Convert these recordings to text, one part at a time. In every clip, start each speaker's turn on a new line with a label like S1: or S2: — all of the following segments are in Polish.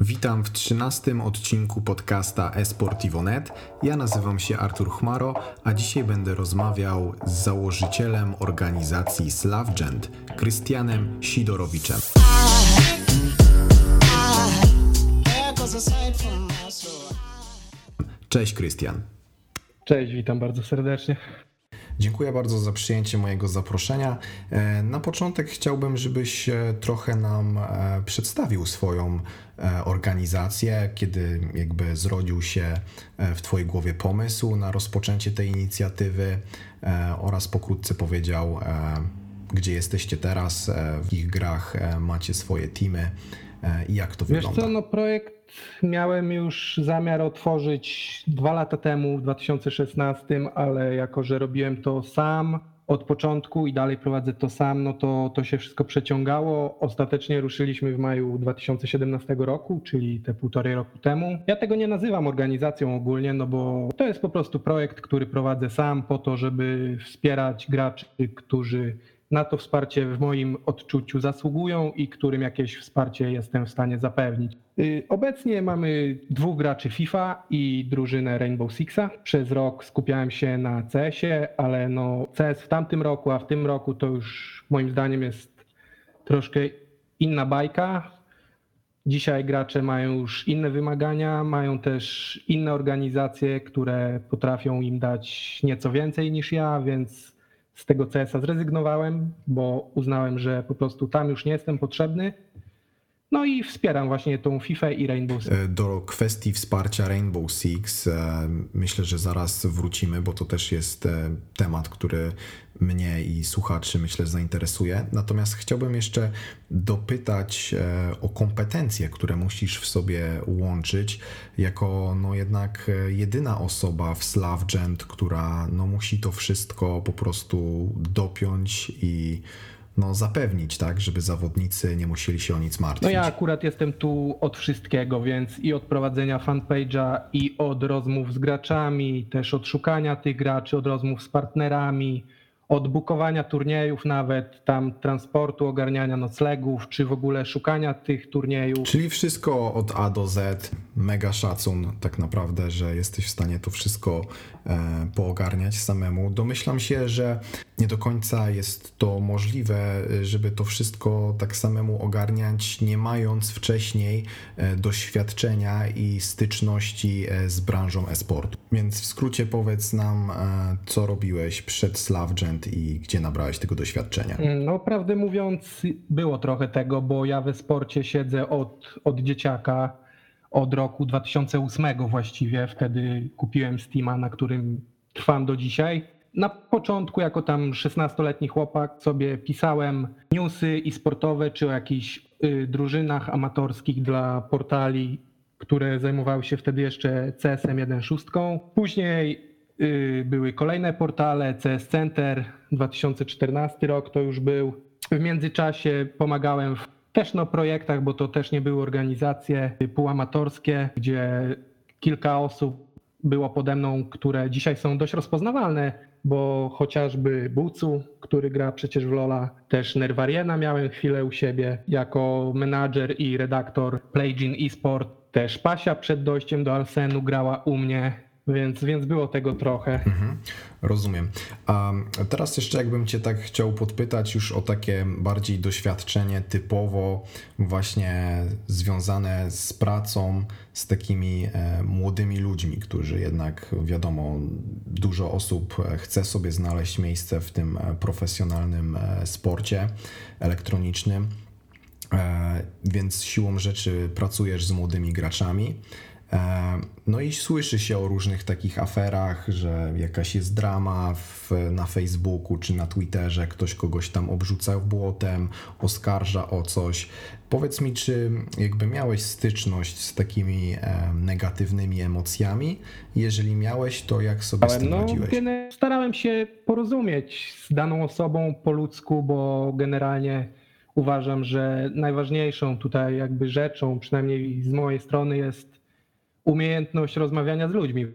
S1: Witam w trzynastym odcinku podcasta Esportivo.net. Ja nazywam się Artur Chmaro, a dzisiaj będę rozmawiał z założycielem organizacji Slavgent, Krystianem Sidorowiczem. Cześć Krystian.
S2: Cześć, witam bardzo serdecznie.
S1: Dziękuję bardzo za przyjęcie mojego zaproszenia. E, na początek chciałbym, żebyś e, trochę nam e, przedstawił swoją organizację, kiedy jakby zrodził się w Twojej głowie pomysł na rozpoczęcie tej inicjatywy oraz pokrótce powiedział, gdzie jesteście teraz, w ich grach macie swoje teamy i jak to
S2: Wiesz
S1: wygląda.
S2: co, no projekt miałem już zamiar otworzyć dwa lata temu, w 2016, ale jako, że robiłem to sam od początku i dalej prowadzę to sam, no to, to się wszystko przeciągało. Ostatecznie ruszyliśmy w maju 2017 roku, czyli te półtorej roku temu. Ja tego nie nazywam organizacją ogólnie, no bo to jest po prostu projekt, który prowadzę sam po to, żeby wspierać graczy, którzy na to wsparcie w moim odczuciu zasługują i którym jakieś wsparcie jestem w stanie zapewnić. Y, Obecnie mamy dwóch graczy FIFA i drużynę Rainbow Sixa. Przez rok skupiałem się na CS-ie, ale no CS w tamtym roku, a w tym roku to już moim zdaniem jest troszkę inna bajka. Dzisiaj gracze mają już inne wymagania, mają też inne organizacje, które potrafią im dać nieco więcej niż ja, więc z tego CS-a zrezygnowałem, bo uznałem, że po prostu tam już nie jestem potrzebny. No i wspieram właśnie tą FIFA i Rainbow Six.
S1: E, Do kwestii wsparcia Rainbow Six e, myślę, że zaraz wrócimy, bo to też jest e, temat, który mnie i słuchaczy myślę zainteresuje. Natomiast chciałbym jeszcze dopytać o kompetencje, które musisz w sobie łączyć, jako no jednak jedyna osoba w Slavgent, która no musi to wszystko po prostu dopiąć i no, zapewnić, tak, żeby zawodnicy nie musieli się o nic martwić.
S2: No ja akurat jestem tu od wszystkiego, więc i od prowadzenia fanpage'a, i od rozmów z graczami, też od szukania tych graczy, od rozmów z partnerami, od bukowania turniejów nawet, tam transportu, ogarniania noclegów, czy w ogóle szukania tych turniejów.
S1: Czyli wszystko od A do Z. Mega szacun tak naprawdę, że jesteś w stanie to wszystko e, poogarniać samemu. Domyślam się, że nie do końca jest to możliwe, żeby to wszystko tak samemu ogarniać, nie mając wcześniej e, doświadczenia i styczności e, z branżą e-sportu. Więc w skrócie powiedz nam, e, co robiłeś przed Slavgent i gdzie nabrałeś tego doświadczenia.
S2: No, prawdę mówiąc, było trochę tego, bo ja we sporcie siedzę od, od dzieciaka, od roku 2008 właściwie. Wtedy kupiłem Steama, na którym trwam do dzisiaj. Na początku, jako tam 16-letni chłopak, sobie pisałem newsy i sportowe, czy o jakichś y, drużynach amatorskich dla portali, które zajmowały się wtedy jeszcze CSM 1.6. Później były kolejne portale, CS Center, 2014 rok to już był. W międzyczasie pomagałem w też no projektach, bo to też nie były organizacje półamatorskie, gdzie kilka osób było pode mną, które dzisiaj są dość rozpoznawalne, bo chociażby Bucu, który gra przecież w Lola, też Nerwariena miałem chwilę u siebie jako menadżer i redaktor Playgin eSport, też Pasia przed dojściem do Arsenu grała u mnie, więc, więc było tego trochę.
S1: Mhm, rozumiem. A teraz jeszcze jakbym Cię tak chciał podpytać już o takie bardziej doświadczenie typowo właśnie związane z pracą z takimi e, młodymi ludźmi, którzy jednak wiadomo, dużo osób chce sobie znaleźć miejsce w tym e, profesjonalnym e, sporcie elektronicznym, więc siłą rzeczy pracujesz z młodymi graczami. No i słyszy się o różnych takich aferach, że jakaś jest drama w, na Facebooku czy na Twitterze, ktoś kogoś tam obrzuca błotem, oskarża o coś. Powiedz mi, czy jakby miałeś styczność z takimi e, negatywnymi emocjami? Jeżeli miałeś, to jak sobie z tym
S2: no,
S1: radziłeś?
S2: Starałem się porozumieć z daną osobą po ludzku, bo generalnie uważam, że najważniejszą tutaj jakby rzeczą, przynajmniej z mojej strony jest umiejętność rozmawiania z ludźmi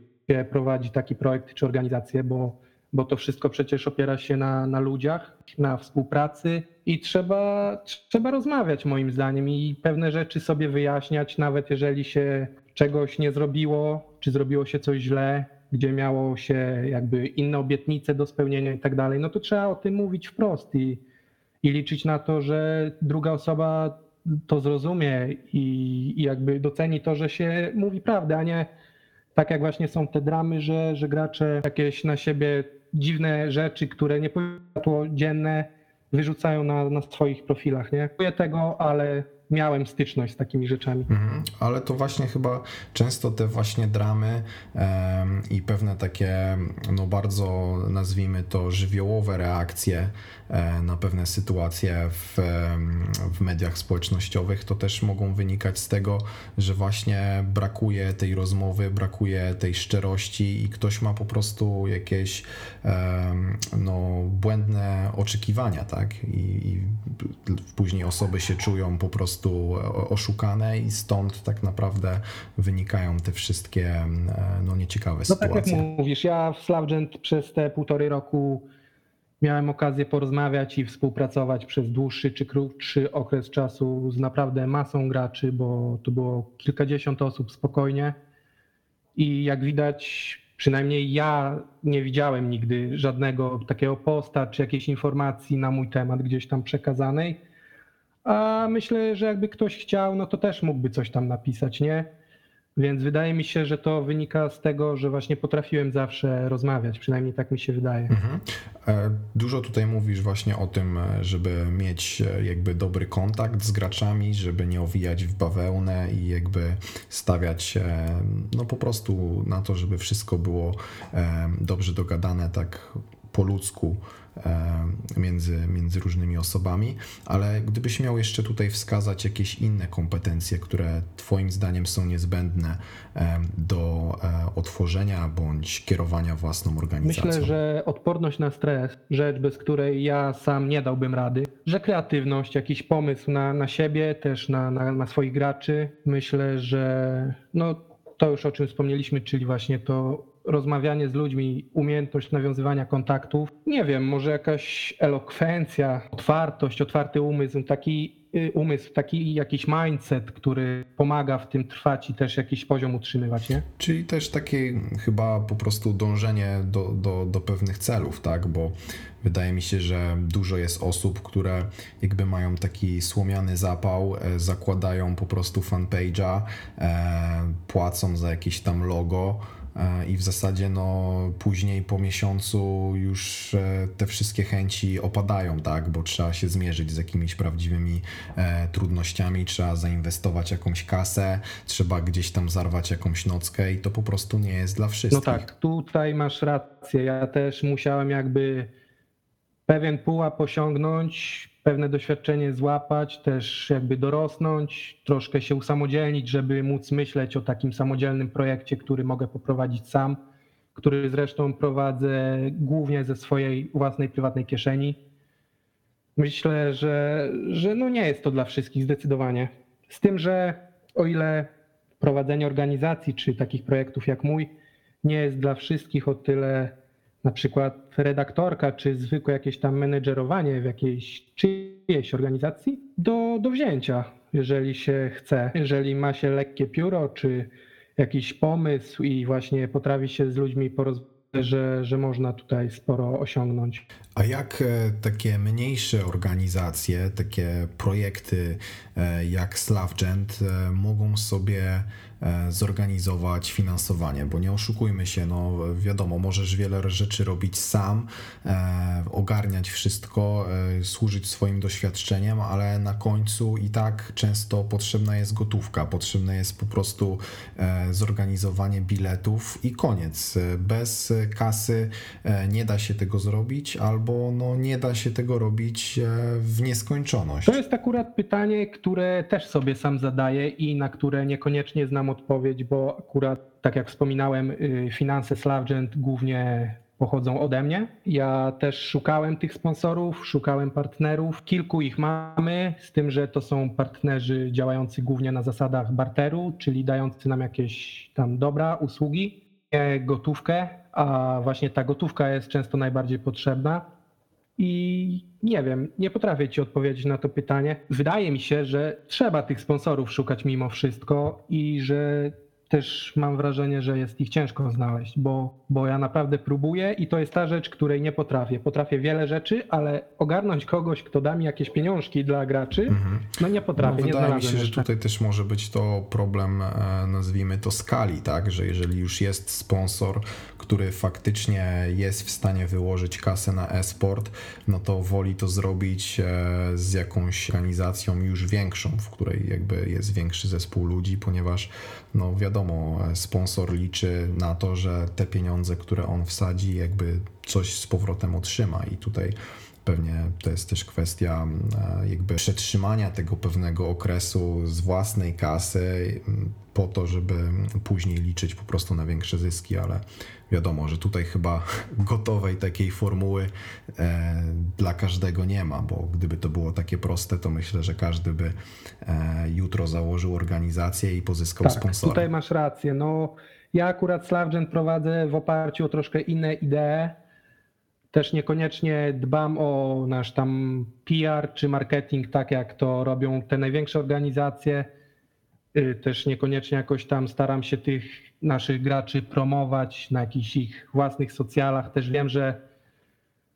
S2: prowadzi taki projekt czy organizację, bo, bo to wszystko przecież opiera się na, na ludziach, na współpracy i trzeba, trzeba rozmawiać moim zdaniem i pewne rzeczy sobie wyjaśniać, nawet jeżeli się czegoś nie zrobiło, czy zrobiło się coś źle, gdzie miało się jakby inne obietnice do spełnienia i tak dalej, no to trzeba o tym mówić wprost i, i liczyć na to, że druga osoba to zrozumie i, jakby doceni to, że się mówi prawdę, a nie tak jak właśnie są te dramy, że, że gracze jakieś na siebie dziwne rzeczy, które nie powinny dzienne, wyrzucają na, na swoich profilach. Nie czuję tego, ale miałem styczność z takimi rzeczami. Mhm,
S1: ale to właśnie chyba często te właśnie dramy um, i pewne takie, no bardzo nazwijmy to żywiołowe reakcje e, na pewne sytuacje w, w mediach społecznościowych, to też mogą wynikać z tego, że właśnie brakuje tej rozmowy, brakuje tej szczerości i ktoś ma po prostu jakieś um, no, błędne oczekiwania, tak? I, I później osoby się czują po prostu prostu oszukane i stąd tak naprawdę wynikają te wszystkie e, no, nieciekawe sytuacje.
S2: No tak jak mówisz, ja w Slavgent przez te półtorej roku miałem okazję porozmawiać i współpracować przez dłuższy czy krótszy okres czasu z naprawdę masą graczy, bo tu było kilkadziesiąt osób spokojnie i jak widać przynajmniej ja nie widziałem nigdy żadnego takiego posta czy jakiejś informacji na mój temat gdzieś tam przekazanej a myślę, że jakby ktoś chciał, no to też mógłby coś tam napisać, nie? Więc wydaje mi się, że to wynika z tego, że właśnie potrafiłem zawsze rozmawiać, przynajmniej tak mi się wydaje. Mhm.
S1: E, dużo tutaj mówisz właśnie o tym, e, żeby mieć e, jakby dobry kontakt z graczami, żeby nie owijać w bawełnę i jakby stawiać no po prostu na to, żeby wszystko było dobrze dogadane tak po ludzku E, między, między różnymi osobami, ale gdybyś miał jeszcze tutaj wskazać jakieś inne kompetencje, które Twoim zdaniem są niezbędne e, do e, otworzenia bądź kierowania własną organizacją?
S2: Myślę, że odporność na stres, rzecz bez której ja sam nie dałbym rady, że kreatywność, jakiś pomysł na, na siebie, też na, na, na swoich graczy. Myślę, że no, to już o czym wspomnieliśmy, czyli właśnie to rozmawianie z ludźmi, umiejętność nawiązywania kontaktów. Nie wiem, może jakaś elokwencja, otwartość, otwarty umysł, taki y, umysł, taki jakiś mindset, który pomaga w tym trwać i też jakiś poziom utrzymywać, nie?
S1: Czyli też takie chyba po prostu dążenie do, do, do pewnych celów, tak? Bo wydaje mi się, że dużo jest osób, które jakby mają taki słomiany zapał, e, zakładają po prostu fanpage'a, e, płacą za jakieś tam logo, i w zasadzie no, później po miesiącu już e, te wszystkie chęci opadają, tak, bo trzeba się zmierzyć z jakimiś prawdziwymi e, trudnościami, trzeba zainwestować jakąś kasę, trzeba gdzieś tam zarwać jakąś nockę i to po prostu nie jest dla wszystkich.
S2: No tak, tutaj masz rację. Ja też musiałem jakby pewien pułap osiągnąć, pewne doświadczenie złapać, też jakby dorosnąć, troszkę się usamodzielnić, żeby móc myśleć o takim samodzielnym projekcie, który mogę poprowadzić sam, który zresztą prowadzę głównie ze swojej własnej prywatnej kieszeni. Myślę, że, że no nie jest to dla wszystkich zdecydowanie. Z tym, że o ile prowadzenie organizacji czy takich projektów jak mój nie jest dla wszystkich o tyle na przykład redaktorka, czy zwykłe jakieś tam menedżerowanie w jakiejś czyjejś organizacji do, do wzięcia, jeżeli się chce. Jeżeli ma się lekkie pióro, czy jakiś pomysł i właśnie potrafi się z ludźmi porozmawiać, że, że można tutaj sporo osiągnąć.
S1: A jak e, takie mniejsze organizacje, takie projekty e, jak Slavgent e, mogą sobie zorganizować finansowanie, bo nie oszukujmy się, no wiadomo, możesz wiele rzeczy robić sam, e, ogarniać wszystko, e, służyć swoim doświadczeniem, ale na końcu i tak często potrzebna jest gotówka, potrzebne jest po prostu zorganizowanie biletów i koniec. Bez kasy nie da się tego zrobić, albo no nie da się tego robić w nieskończoność.
S2: To jest akurat pytanie, które też sobie sam zadaję i na które niekoniecznie znam odpowiedź, bo akurat, tak jak wspominałem, y, finanse Slavgent głównie pochodzą ode mnie. Ja też szukałem tych sponsorów, szukałem partnerów. Kilku ich mamy, z tym, że to są partnerzy działający głównie na zasadach barteru, czyli dający nam jakieś tam dobra, usługi, gotówkę, a właśnie ta gotówka jest często najbardziej potrzebna. I nie wiem, nie potrafię ci odpowiedzieć na to pytanie. Wydaje mi się, że trzeba tych sponsorów szukać mimo wszystko i że też mam wrażenie, że jest ich ciężko znaleźć, bo, bo ja naprawdę próbuję i to jest ta rzecz, której nie potrafię. Potrafię wiele rzeczy, ale ogarnąć kogoś, kto da mi jakieś pieniążki dla graczy, mhm. no nie potrafię.
S1: No,
S2: nie
S1: wydaje mi się, że tutaj też może być to problem, e, nazwijmy to skali, tak, że jeżeli już jest sponsor, który faktycznie jest w stanie wyłożyć kasę na e-sport, no to woli to zrobić e, z jakąś organizacją już większą, w której jakby jest większy zespół ludzi, ponieważ no wiadomo, sponsor liczy na to, że te pieniądze, które on wsadzi, jakby coś z powrotem otrzyma i tutaj pewnie to jest też kwestia e, jakby przetrzymania tego pewnego okresu z własnej kasy po to, żeby później liczyć po prostu na większe zyski, ale wiadomo, że tutaj chyba gotowej takiej formuły e, dla każdego nie ma, bo gdyby to było takie proste, to myślę, że każdy by e, jutro założył organizację i pozyskał
S2: tak,
S1: sponsora.
S2: Tutaj masz rację. No, ja akurat Slavgen prowadzę w oparciu o troszkę inne idee. Też niekoniecznie dbam o nasz tam PR czy marketing, tak jak to robią te największe organizacje. Y, też niekoniecznie jakoś tam staram się tych naszych graczy promować na jakichś ich własnych socjalach. Też wiem, że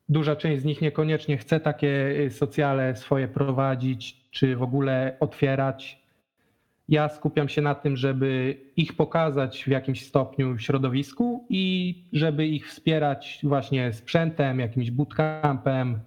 S2: duża część z nich niekoniecznie chce takie y, socjale swoje prowadzić, czy w ogóle otwierać. Ja skupiam się na tym, żeby ich pokazać w jakimś stopniu w środowisku i żeby ich wspierać właśnie sprzętem, jakimś bootcampem,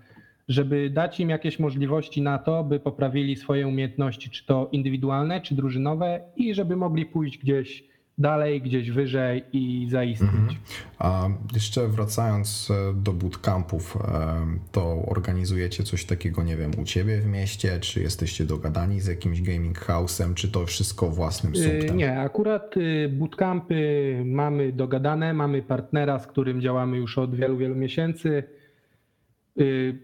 S2: żeby dać im jakieś możliwości na to, by poprawili swoje umiejętności, czy to indywidualne, czy drużynowe, i żeby mogli pójść gdzieś dalej, gdzieś wyżej i zaistnieć. Mhm.
S1: A jeszcze wracając e, do bootcampów, e, to organizujecie coś takiego, nie wiem, u ciebie w mieście, czy jesteście dogadani z jakimś gaming house'em, czy to wszystko własnym y, sumptem?
S2: Nie, akurat bootcampy mamy dogadane, mamy partnera, z którym działamy już od wielu, wielu miesięcy.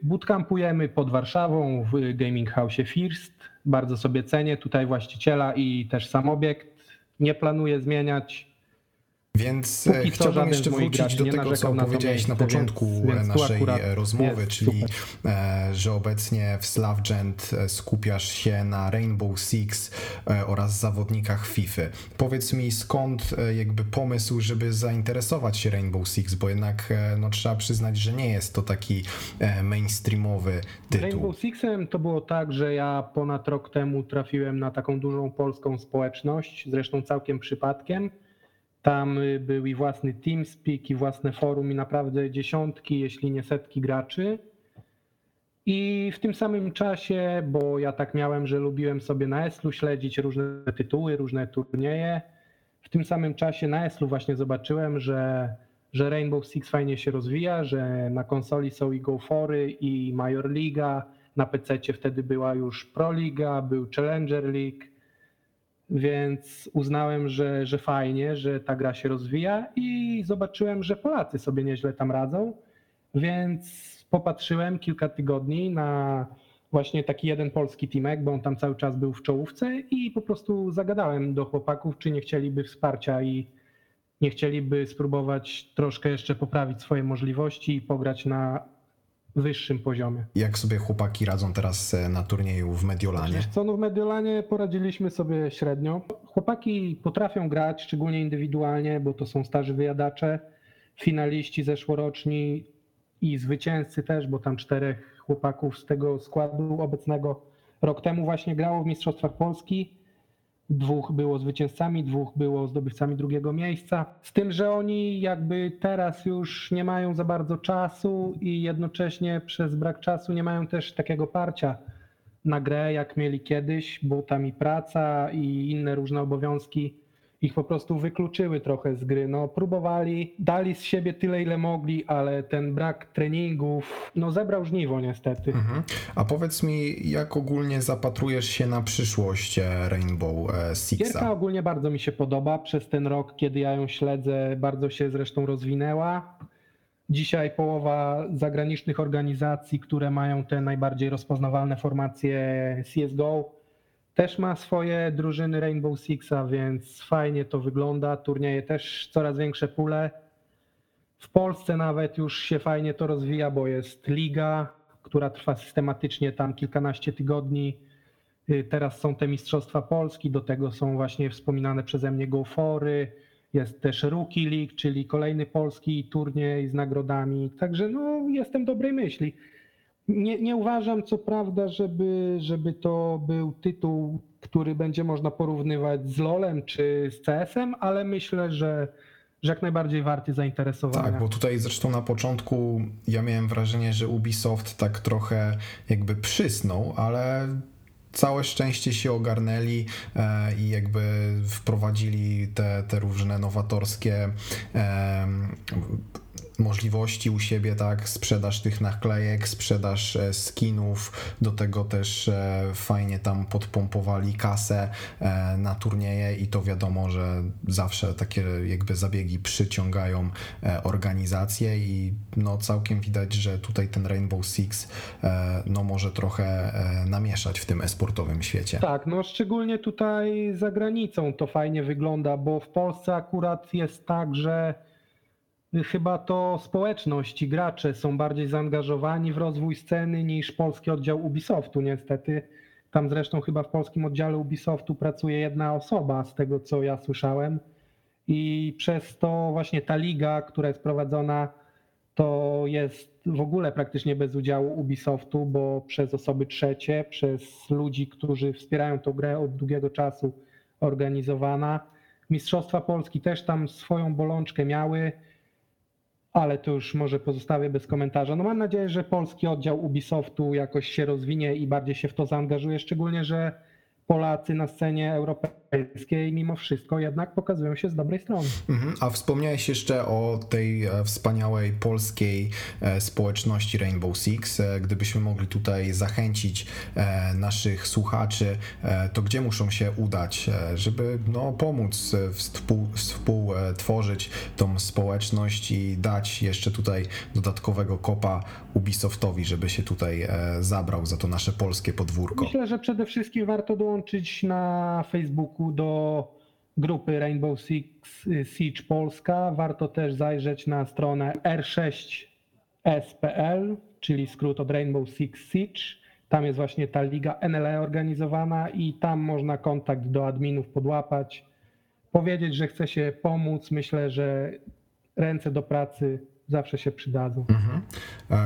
S2: Bootcampujemy pod Warszawą w Gaming House First. Bardzo sobie cenię tutaj właściciela i też sam obiekt nie planuję zmieniać.
S1: Więc Póki chciałbym jeszcze wrócić do tego, co powiedziałeś na początku więc, naszej rozmowy, czyli super. E, że obecnie w Slavgent e, skupiasz się na Rainbow Six e, oraz zawodnikach FIFA. Powiedz mi, skąd jakby pomysł, żeby zainteresować się Rainbow Six, bo jednak no, trzeba przyznać, że nie jest to taki mainstreamowy tytuł.
S2: Rainbow Sixem to było tak, że ja ponad rok temu trafiłem na taką dużą polską społeczność, zresztą całkiem przypadkiem tam był i własny TeamSpeak, i własne forum, i naprawdę dziesiątki, jeśli nie setki graczy. I w tym samym czasie, bo ja tak miałem, że lubiłem sobie na Eslu śledzić różne tytuły, różne turnieje. W tym samym czasie na Eslu właśnie zobaczyłem, że, że Rainbow Six fajnie się rozwija, że na konsoli są i GoFory, i Major Liga, na PC wtedy była już Pro Liga, był Challenger League więc uznałem, że, że fajnie, że ta gra się rozwija i zobaczyłem, że Polacy sobie nieźle tam radzą, więc popatrzyłem kilka tygodni na właśnie taki jeden polski teamek, bo on tam cały czas był w czołówce i po prostu zagadałem do chłopaków, czy nie chcieliby wsparcia i nie chcieliby spróbować troszkę jeszcze poprawić swoje możliwości i pograć na wyższym poziomie.
S1: Jak sobie chłopaki radzą teraz e, na turnieju w Mediolanie?
S2: Co, no w Mediolanie poradziliśmy sobie średnio. Chłopaki potrafią grać, szczególnie indywidualnie, bo to są starzy wyjadacze, finaliści zeszłoroczni i zwycięzcy też, bo tam czterech chłopaków z tego składu obecnego rok temu właśnie grało w Mistrzostwach Polski Dwóch było zwycięzcami, dwóch było zdobywcami drugiego miejsca. Z tym, że oni jakby teraz już nie mają za bardzo czasu i jednocześnie przez brak czasu nie mają też takiego parcia na grę, jak mieli kiedyś, bo tam i praca i inne różne obowiązki ich po prostu wykluczyły trochę z gry. No, próbowali, dali z siebie tyle, ile mogli, ale ten brak treningów no, zebrał żniwo niestety. Mhm.
S1: A powiedz mi, jak ogólnie zapatrujesz się na przyszłość e, Rainbow e, Sixa?
S2: Gierka ogólnie bardzo mi się podoba. Przez ten rok, kiedy ja ją śledzę, bardzo się zresztą rozwinęła. Dzisiaj połowa zagranicznych organizacji, które mają te najbardziej rozpoznawalne formacje CSGO, też ma swoje drużyny Rainbow Sixa, więc fajnie to wygląda. Turnieje też coraz większe pule. W Polsce nawet już się fajnie to rozwija, bo jest liga, która trwa systematycznie tam kilkanaście tygodni. Y, teraz są te Mistrzostwa Polski, do tego są właśnie wspominane przeze mnie GoFory, jest też Rookie League, czyli kolejny polski turniej z nagrodami. Także no, jestem dobrej myśli. Nie, nie uważam, co prawda, żeby, żeby to był tytuł, który będzie można porównywać z LoLem czy z CS-em, ale myślę, że, że jak najbardziej warty zainteresowania.
S1: Tak, bo tutaj zresztą na początku ja miałem wrażenie, że Ubisoft tak trochę jakby przysnął, ale całe szczęście się ogarnęli e, i jakby wprowadzili te, te różne nowatorskie możliwości u siebie, tak, sprzedaż tych naklejek, sprzedaż e, skinów, do tego też e, fajnie tam podpompowali kasę e, na turnieje i to wiadomo, że zawsze takie jakby zabiegi przyciągają organizacje i no całkiem widać, że tutaj ten Rainbow Six no może trochę namieszać w tym esportowym świecie.
S2: Tak, no szczególnie tutaj za granicą to fajnie wygląda, bo w Polsce akurat jest tak, że chyba to społeczność i gracze są bardziej zaangażowani w rozwój sceny niż polski oddział Ubisoftu niestety. Tam zresztą chyba w polskim oddziale Ubisoftu pracuje jedna osoba, z tego co ja słyszałem. I przez to właśnie ta liga, która jest prowadzona, to jest w ogóle praktycznie bez udziału Ubisoftu, bo przez osoby trzecie, przez ludzi, którzy wspierają tę grę od długiego czasu organizowana. Mistrzostwa Polski też tam swoją bolączkę miały ale to już może pozostawię bez komentarza. No mam nadzieję, że polski oddział Ubisoftu jakoś się rozwinie i bardziej się w to zaangażuje, szczególnie, że Polacy na scenie europejskiej mimo wszystko jednak pokazują się z dobrej strony.
S1: Mhm. A wspomniałeś jeszcze o tej e, wspaniałej polskiej e, społeczności Rainbow Six. E, gdybyśmy mogli tutaj zachęcić naszych słuchaczy, to gdzie muszą się udać, żeby no, pomóc współ, współtworzyć tą społeczność i dać jeszcze tutaj dodatkowego kopa Ubisoftowi, żeby się tutaj zabrał za to nasze polskie podwórko?
S2: Myślę, że przede wszystkim warto dołączyć na Facebooku do grupy Rainbow Six Siege Polska. Warto też zajrzeć na stronę r6spl, czyli skrót od Rainbow Six Siege. Tam jest właśnie ta liga NLE organizowana i tam można kontakt do adminów podłapać, powiedzieć, że chce się pomóc. Myślę, że ręce do pracy zawsze się przydadzą. Mhm.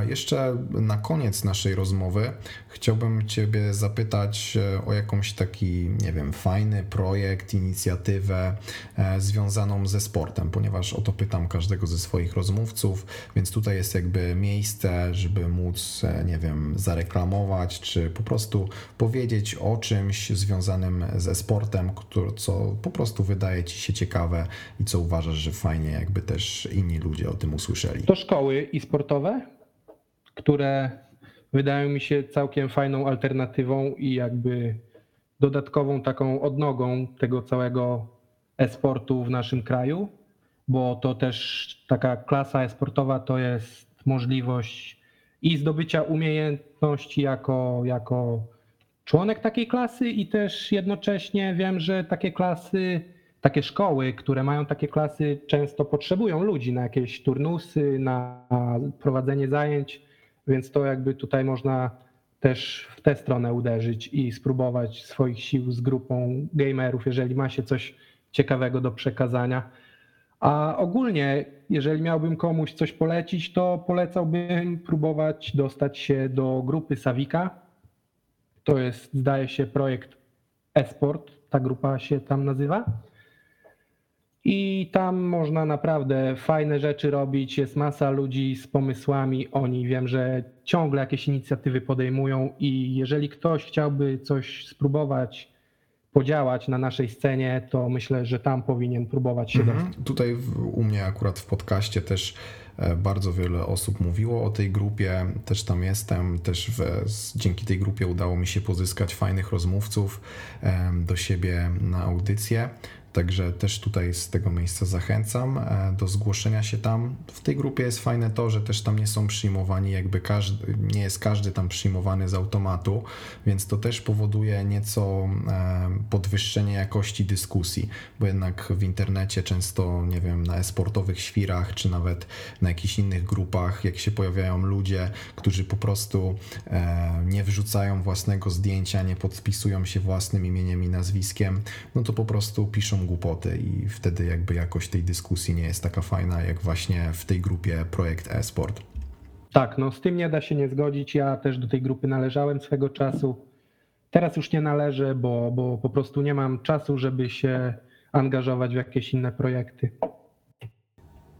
S1: Jeszcze na koniec naszej rozmowy chciałbym Ciebie zapytać e, o jakąś taki, nie wiem, fajny projekt, inicjatywę e, związaną ze sportem, ponieważ o to pytam każdego ze swoich rozmówców, więc tutaj jest jakby miejsce, żeby móc, e, nie wiem, zareklamować, czy po prostu powiedzieć o czymś związanym ze sportem, co po prostu wydaje Ci się ciekawe i co uważasz, że fajnie jakby też inni ludzie o tym usłyszeli.
S2: To szkoły i sportowe, które wydają mi się całkiem fajną alternatywą i jakby dodatkową taką odnogą tego całego e-sportu w naszym kraju, bo to też taka klasa e-sportowa to jest możliwość i zdobycia umiejętności jako, jako członek takiej klasy i też jednocześnie wiem, że takie klasy takie szkoły, które mają takie klasy, często potrzebują ludzi na jakieś turnusy, na prowadzenie zajęć, więc to jakby tutaj można też w tę stronę uderzyć i spróbować swoich sił z grupą gamerów, jeżeli ma się coś ciekawego do przekazania. A ogólnie, jeżeli miałbym komuś coś polecić, to polecałbym próbować dostać się do grupy Savika. To jest, zdaje się, projekt Esport, ta grupa się tam nazywa. I tam można naprawdę fajne rzeczy robić. Jest masa ludzi z pomysłami. Oni wiem, że ciągle jakieś inicjatywy podejmują, i jeżeli ktoś chciałby coś spróbować, podziałać na naszej scenie, to myślę, że tam powinien próbować się mhm. dostać.
S1: Tutaj u mnie akurat w podcaście też e, bardzo wiele osób mówiło o tej grupie, też tam jestem, też w, dzięki tej grupie udało mi się pozyskać fajnych rozmówców do siebie na audycję. Także też tutaj z tego miejsca zachęcam e, do zgłoszenia się tam. W tej grupie jest fajne to, że też tam nie są przyjmowani, jakby każdy, nie jest każdy tam przyjmowany z automatu, więc to też powoduje nieco e, podwyższenie jakości dyskusji, bo jednak w internecie często, nie wiem, na esportowych świrach, czy nawet na jakichś innych grupach, jak się pojawiają ludzie, którzy po prostu e, nie wrzucają własnego zdjęcia, nie podpisują się własnym imieniem i nazwiskiem, no to po prostu piszą głupoty i wtedy jakby jakość tej dyskusji nie jest taka fajna, jak właśnie w tej grupie Projekt e-sport.
S2: Tak, no z tym nie da się nie zgodzić. Ja też do tej grupy należałem swego czasu. Teraz już nie należę, bo, bo po prostu nie mam czasu, żeby się angażować w jakieś inne projekty.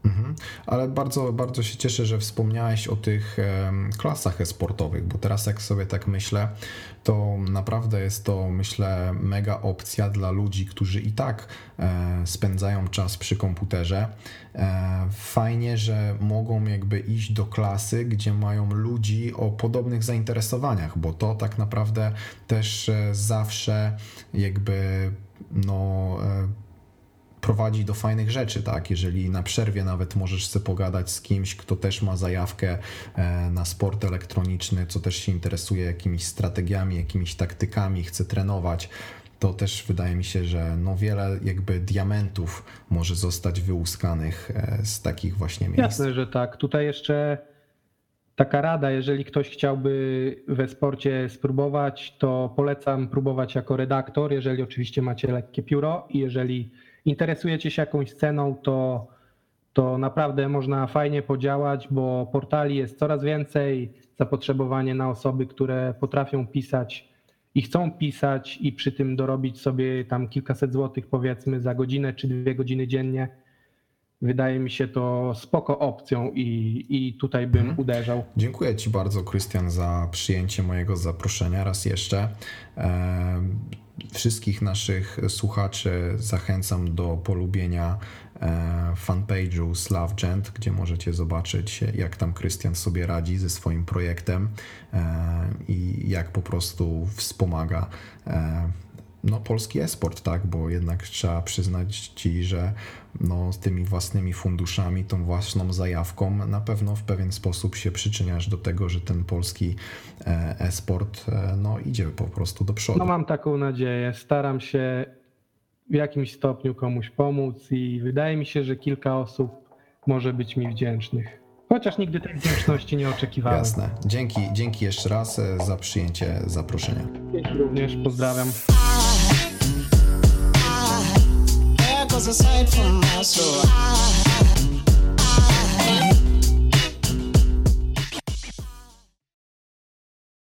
S1: Mhm. Ale bardzo, bardzo się cieszę, że wspomniałeś o tych klasach e-sportowych, bo teraz jak sobie tak myślę, to naprawdę jest to, myślę, mega opcja dla ludzi, którzy i tak e, spędzają czas przy komputerze. E, fajnie, że mogą jakby iść do klasy, gdzie mają ludzi o podobnych zainteresowaniach, bo to tak naprawdę też e, zawsze jakby no prowadzi do fajnych rzeczy, tak? Jeżeli na przerwie nawet możesz sobie pogadać z kimś, kto też ma zajawkę e, na sport elektroniczny, co też się interesuje jakimiś strategiami, jakimiś taktykami, chce trenować, to też wydaje mi się, że no wiele jakby diamentów może zostać wyłuskanych e, z takich właśnie miejsc.
S2: Jasne, że tak. Tutaj jeszcze taka rada, jeżeli ktoś chciałby we sporcie spróbować, to polecam próbować jako redaktor, jeżeli oczywiście macie lekkie pióro i jeżeli interesujecie się jakąś sceną, to, to naprawdę można fajnie podziałać, bo portali jest coraz więcej, zapotrzebowanie na osoby, które potrafią pisać i chcą pisać i przy tym dorobić sobie tam kilkaset złotych powiedzmy za godzinę czy dwie godziny dziennie. Wydaje mi się to spoko opcją i, i tutaj bym mhm. uderzał.
S1: Dziękuję Ci bardzo, Krystian, za przyjęcie mojego zaproszenia raz jeszcze. Wszystkich naszych słuchaczy zachęcam do polubienia e, fanpage'u SlavGent, gdzie możecie zobaczyć, jak tam Krystian sobie radzi ze swoim projektem e, i jak po prostu wspomaga e, no, polski esport, tak, bo jednak trzeba przyznać Ci, że no, z tymi własnymi funduszami, tą własną zajawką na pewno w pewien sposób się przyczyniasz do tego, że ten polski e, esport no, idzie po prostu do przodu.
S2: No mam taką nadzieję. Staram się w jakimś stopniu komuś pomóc i wydaje mi się, że kilka osób może być mi wdzięcznych. Chociaż nigdy tej wdzięczności nie oczekiwałem.
S1: Jasne. Dzięki, dzięki jeszcze raz e, za przyjęcie zaproszenia.
S2: Dzięki również, pozdrawiam. miles aside from us, so I